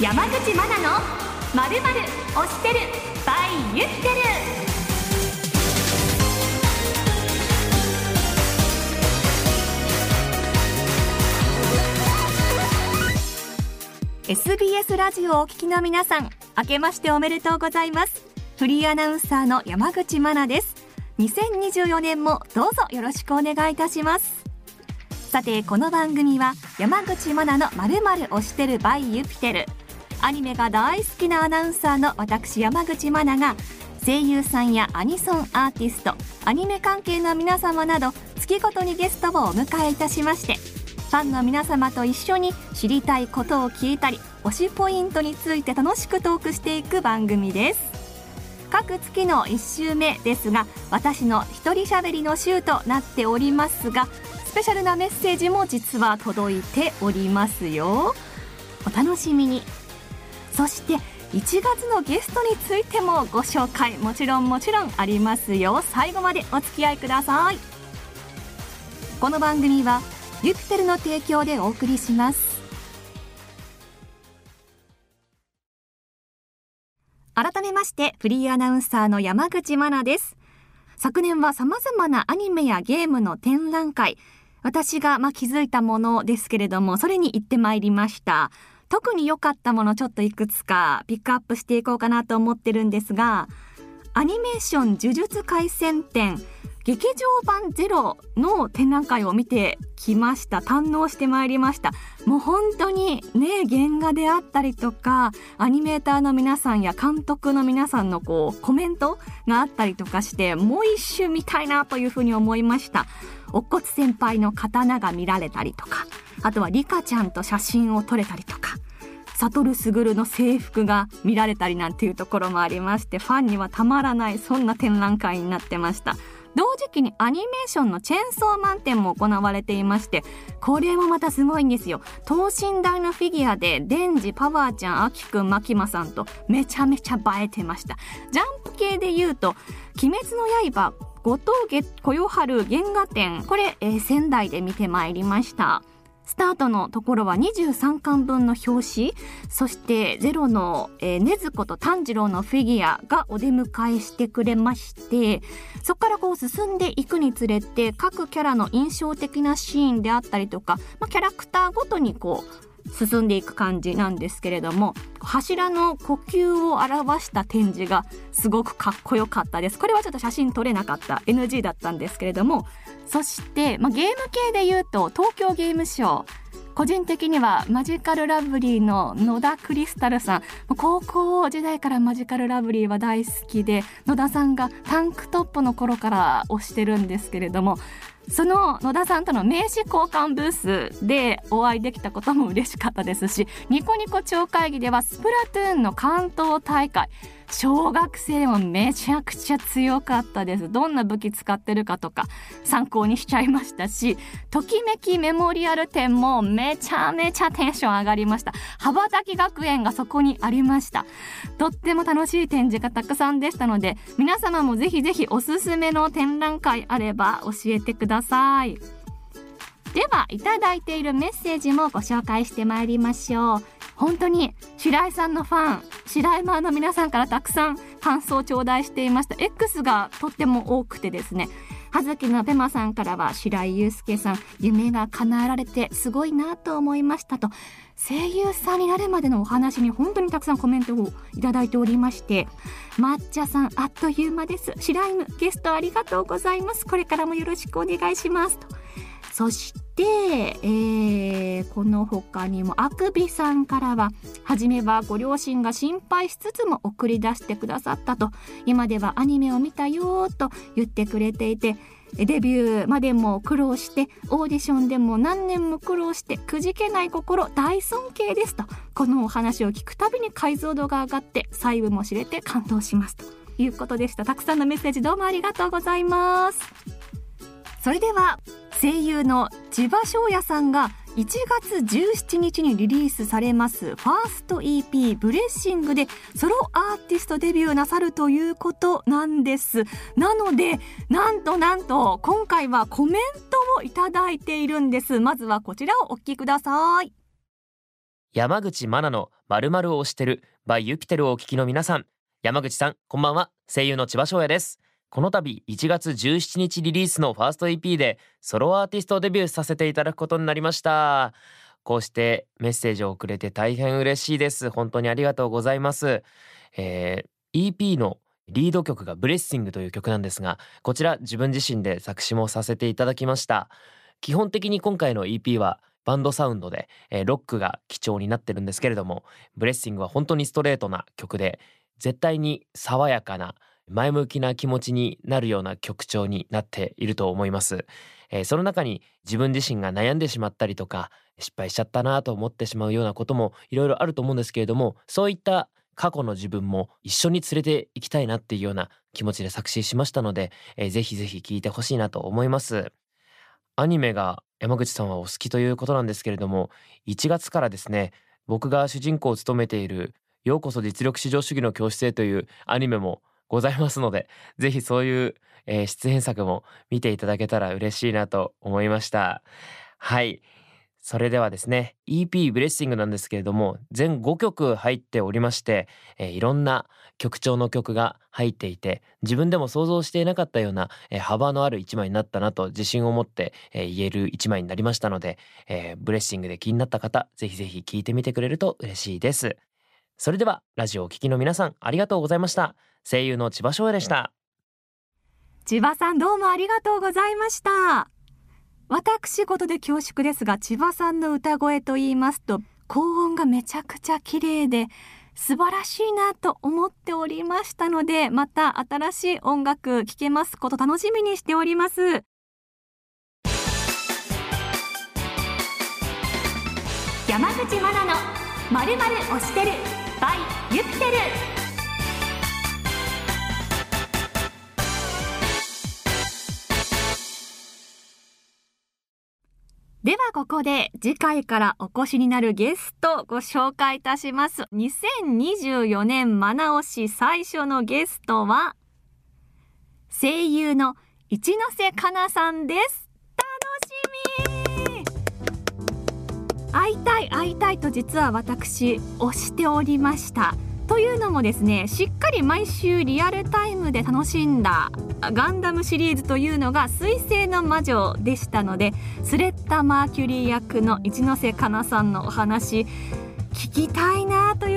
山口真奈のまるまる推してる by 言ってる。SBS ラジオをお聞きの皆さん明けましておめでとうございます。フリーアナウンサーの山口真奈です。2024年もどうぞよろしくお願いいたします。さてこの番組は山口真奈のまるまる推してる by ユピテルアニメが大好きなアナウンサーの私山口真奈が声優さんやアニソンアーティストアニメ関係の皆様など月ごとにゲストをお迎えいたしましてファンの皆様と一緒に知りたいことを聞いたり推しポイントについて楽しくトークしていく番組です。各月の1週目ですが私の一人喋りの週となっておりますがスペシャルなメッセージも実は届いておりますよ。お楽しみに。そして1月のゲストについてもご紹介もちろんもちろんありますよ。最後までお付き合いください。この番組はユピテルの提供でお送りします。改めましてフリーアナウンサーの山口真奈です。昨年は様々なアニメやゲームの展覧会。私がまあ気づいたものですけれどもそれに行ってまいりました。特に良かったものちょっといくつかピックアップしていこうかなと思ってるんですがアニメーション呪術廻戦展劇場版ゼロの展覧会を見てきました。堪能してまいりました。もう本当にね原画であったりとかアニメーターの皆さんや監督の皆さんのこうコメントがあったりとかしてもう一周見たいなというふうに思いました。乙骨先輩の刀が見られたりとかあとはリカちゃんと写真を撮れたりとか悟卓の制服が見られたりなんていうところもありましてファンにはたまらないそんな展覧会になってました。同時期にアニメーションのチェーンソーマン展も行われていましてこれもまたすごいんですよ。等身大のフィギュアでデンジパワーちゃんアキくんマキマさんとめちゃめちゃ映えてました。ジャンプ系で言うと鬼滅の刃後藤小夜春原画展これ、えー、仙台で見てまいりました。スタートのところは23巻分の表紙。そしてゼロの、えー、禰豆子と炭治郎のフィギュアがお出迎えしてくれましてそこからこう進んでいくにつれて各キャラの印象的なシーンであったりとか、まあ、キャラクターごとにこう進んでいく感じなんですけれども柱の呼吸を表した展示がすごくかっこよかったです。これはちょっと写真撮れなかった NG だったんですけれどもそして、まあ、ゲーム系で言うと東京ゲームショウ個人的にはマジカルラブリーの野田クリスタルさん。高校時代からマジカルラブリーは大好きで野田さんがタンクトップの頃から推してるんですけれどもその野田さんとの名刺交換ブースでお会いできたことも嬉しかったですしニコニコ超会議ではスプラトゥーンの関東大会小学生もめちゃくちゃ強かったです。どんな武器使ってるかとか参考にしちゃいましたしときめきメモリアル展もめちゃめちゃテンション上がりました。羽ばたき学園がそこにありました。とっても楽しい展示がたくさんでしたので皆様もぜひぜひおすすめの展覧会あれば教えてください。ではいただいているメッセージもご紹介してまいりましょう。本当に白井さんのファン白井マーの皆さんからたくさん感想を頂戴していました。X がとっても多くてですね。葉月のペマさんからは白井祐介さん夢が叶えられてすごいなと思いましたと。声優さんになるまでのお話に本当にたくさんコメントをいただいておりまして抹茶さんあっという間です。白井ゲストありがとうございます。これからもよろしくお願いしますと。そして、えー、この他にもあくびさんからは初めはご両親が心配しつつも送り出してくださったと今ではアニメを見たよと言ってくれていてデビューまでも苦労してオーディションでも何年も苦労してくじけない心大尊敬ですとこのお話を聞くたびに解像度が上がって細部も知れて感動しますということでした。たくさんのメッセージどうもありがとうございます。それでは声優の千葉翔也さんが1月17日にリリースされますファースト EP ブレッシングでソロアーティストデビューなさるということなんです。なのでなんとなんと今回はコメントをいただいているんです。まずはこちらをお聞きください。山口真奈の〇〇をしてる。by ユピテルをお聞きの皆さん。山口さんこんばんは。声優の千葉翔也です。この度1月17日リリースのファースト EP でソロアーティストデビューさせていただくことになりました。こうしてメッセージをくれて大変嬉しいです。本当にありがとうございます、えー、EP のリード曲が Blessing という曲なんですがこちら自分自身で作詞もさせていただきました。基本的に今回の EP はバンドサウンドで、えー、ロックが基調になってるんですけれども Blessing は本当にストレートな曲で絶対に爽やかな前向きな気持ちになるような曲調になっていると思います、えー、その中に自分自身が悩んでしまったりとか失敗しちゃったなと思ってしまうようなこともいろいろあると思うんですけれどもそういった過去の自分も一緒に連れて行きたいなっていうような気持ちで作詞しましたので、えー、ぜひぜひ聴いてほしいなと思います。アニメが山口さんはお好きということなんですけれども1月からですね僕が主人公を務めているようこそ実力至上主義の教室へというアニメもございますのでぜひそういう、えー、出演作も見ていただけたら嬉しいなと思いました。はい。それではですね EP ブレッシングなんですけれども全5曲入っておりまして、えー、いろんな曲調の曲が入っていて自分でも想像していなかったような、えー、幅のある一枚になったなと自信を持って、えー、言える一枚になりましたので、えブレッシングで気になった方ぜひぜひ聞いてみてくれると嬉しいです。それではラジオを聴きの皆さんありがとうございました。声優の千葉翔也でした。千葉さんどうもありがとうございました。私事で恐縮ですが千葉さんの歌声と言いますと高音がめちゃくちゃ綺麗で素晴らしいなと思っておりましたのでまた新しい音楽聴けますこと楽しみにしております。山口真奈のまるまる推してる by ユピテルではここで次回からお越しになるゲストご紹介いたします。2024年マナ推し最初のゲストは声優の一ノ瀬かなさんです。楽しみ会いたい会いたいと実は私推しておりました。というのもですねしっかり毎週リアルタイムで楽しんだガンダムシリーズというのが彗星の魔女でしたのでスレッタ・マーキュリー役の一ノ瀬かなさんのお話聞きたいなと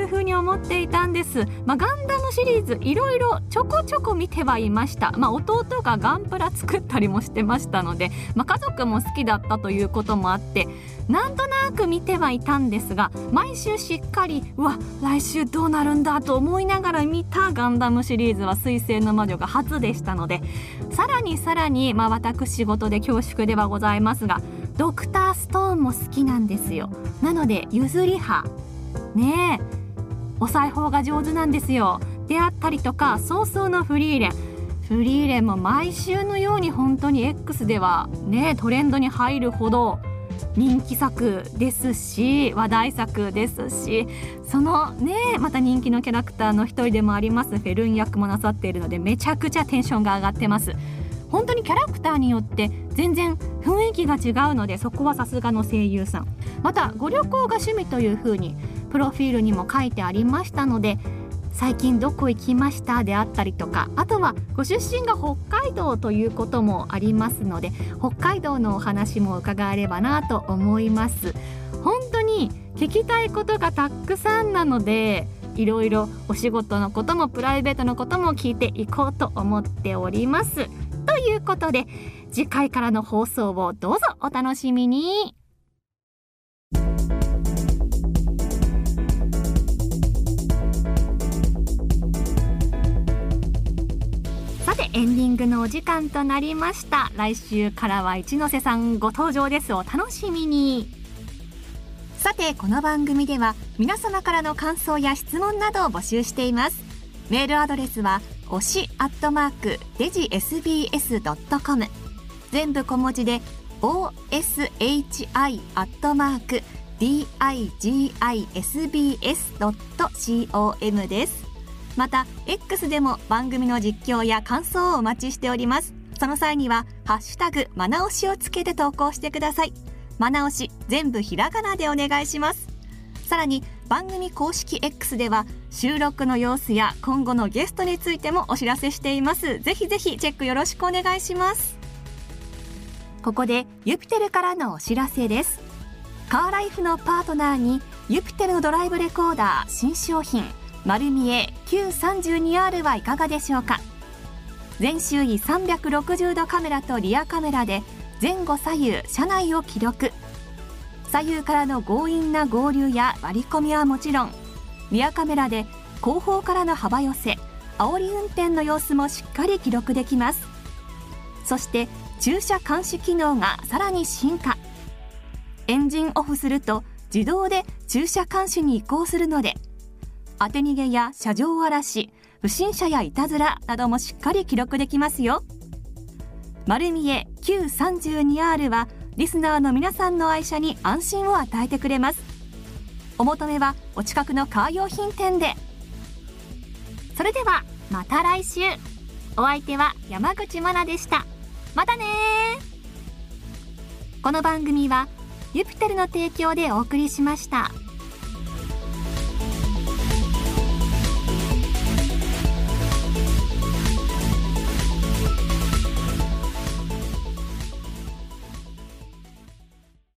思っていたんです、まあ、ガンダムシリーズいろいろちょこちょこ見てはいました、まあ、弟がガンプラ作ったりもしてましたので、まあ、家族も好きだったということもあってなんとなく見てはいたんですが毎週しっかりうわ来週どうなるんだと思いながら見たガンダムシリーズは「彗星の魔女」が初でしたのでさらにさらに、まあ、私事で恐縮ではございますがドクターストーンも好きなんですよ。なので譲り派。ねえ。お裁縫が上手なんですよ。であったりとか早々のフリーレン。フリーレンも毎週のように本当に X ではねトレンドに入るほど人気作ですし話題作ですしそのねまた人気のキャラクターの一人でもありますフェルン役もなさっているのでめちゃくちゃテンションが上がってます。本当にキャラクターによって全然雰囲気が違うのでそこはさすがの声優さん。またご旅行が趣味というふうにプロフィールにも書いてありましたので最近どこ行きましたであったりとかあとはご出身が北海道ということもありますので北海道のお話も伺えればなと思います。本当に聞きたいことがたくさんなのでいろいろお仕事のこともプライベートのことも聞いていこうと思っております。ということで次回からの放送をどうぞお楽しみに。ングのお時間となりました。来週からは一ノ瀬さんご登場です。お楽しみに。さてこの番組では皆様からの感想や質問などを募集しています。メールアドレスは推しアットマークデジ SBS.com 全部小文字で oshi アットマーク digisbs.com です。また X でも番組の実況や感想をお待ちしております。その際にはハッシュタグマナオシをつけて投稿してください。マナオシ全部ひらがなでお願いします。さらに番組公式 X では収録の様子や今後のゲストについてもお知らせしています。ぜひぜひチェックよろしくお願いします。ここでユピテルからのお知らせです。カーライフのパートナーにユピテルのドライブレコーダー新商品。丸見え Q32R はいかがでしょうか？全周囲360度カメラとリアカメラで前後左右車内を記録。左右からの強引な合流や割り込みはもちろんリアカメラで後方からの幅寄せ煽り運転の様子もしっかり記録できます。そして駐車監視機能がさらに進化。エンジンオフすると自動で駐車監視に移行するので当て逃げや車上荒らし不審者やいたずらなどもしっかり記録できますよ。丸見え Q32R はリスナーの皆さんの愛車に安心を与えてくれます。お求めはお近くのカー用品店で。それではまた来週。お相手は山口真奈でした。またねこの番組はユピテルの提供でお送りしました。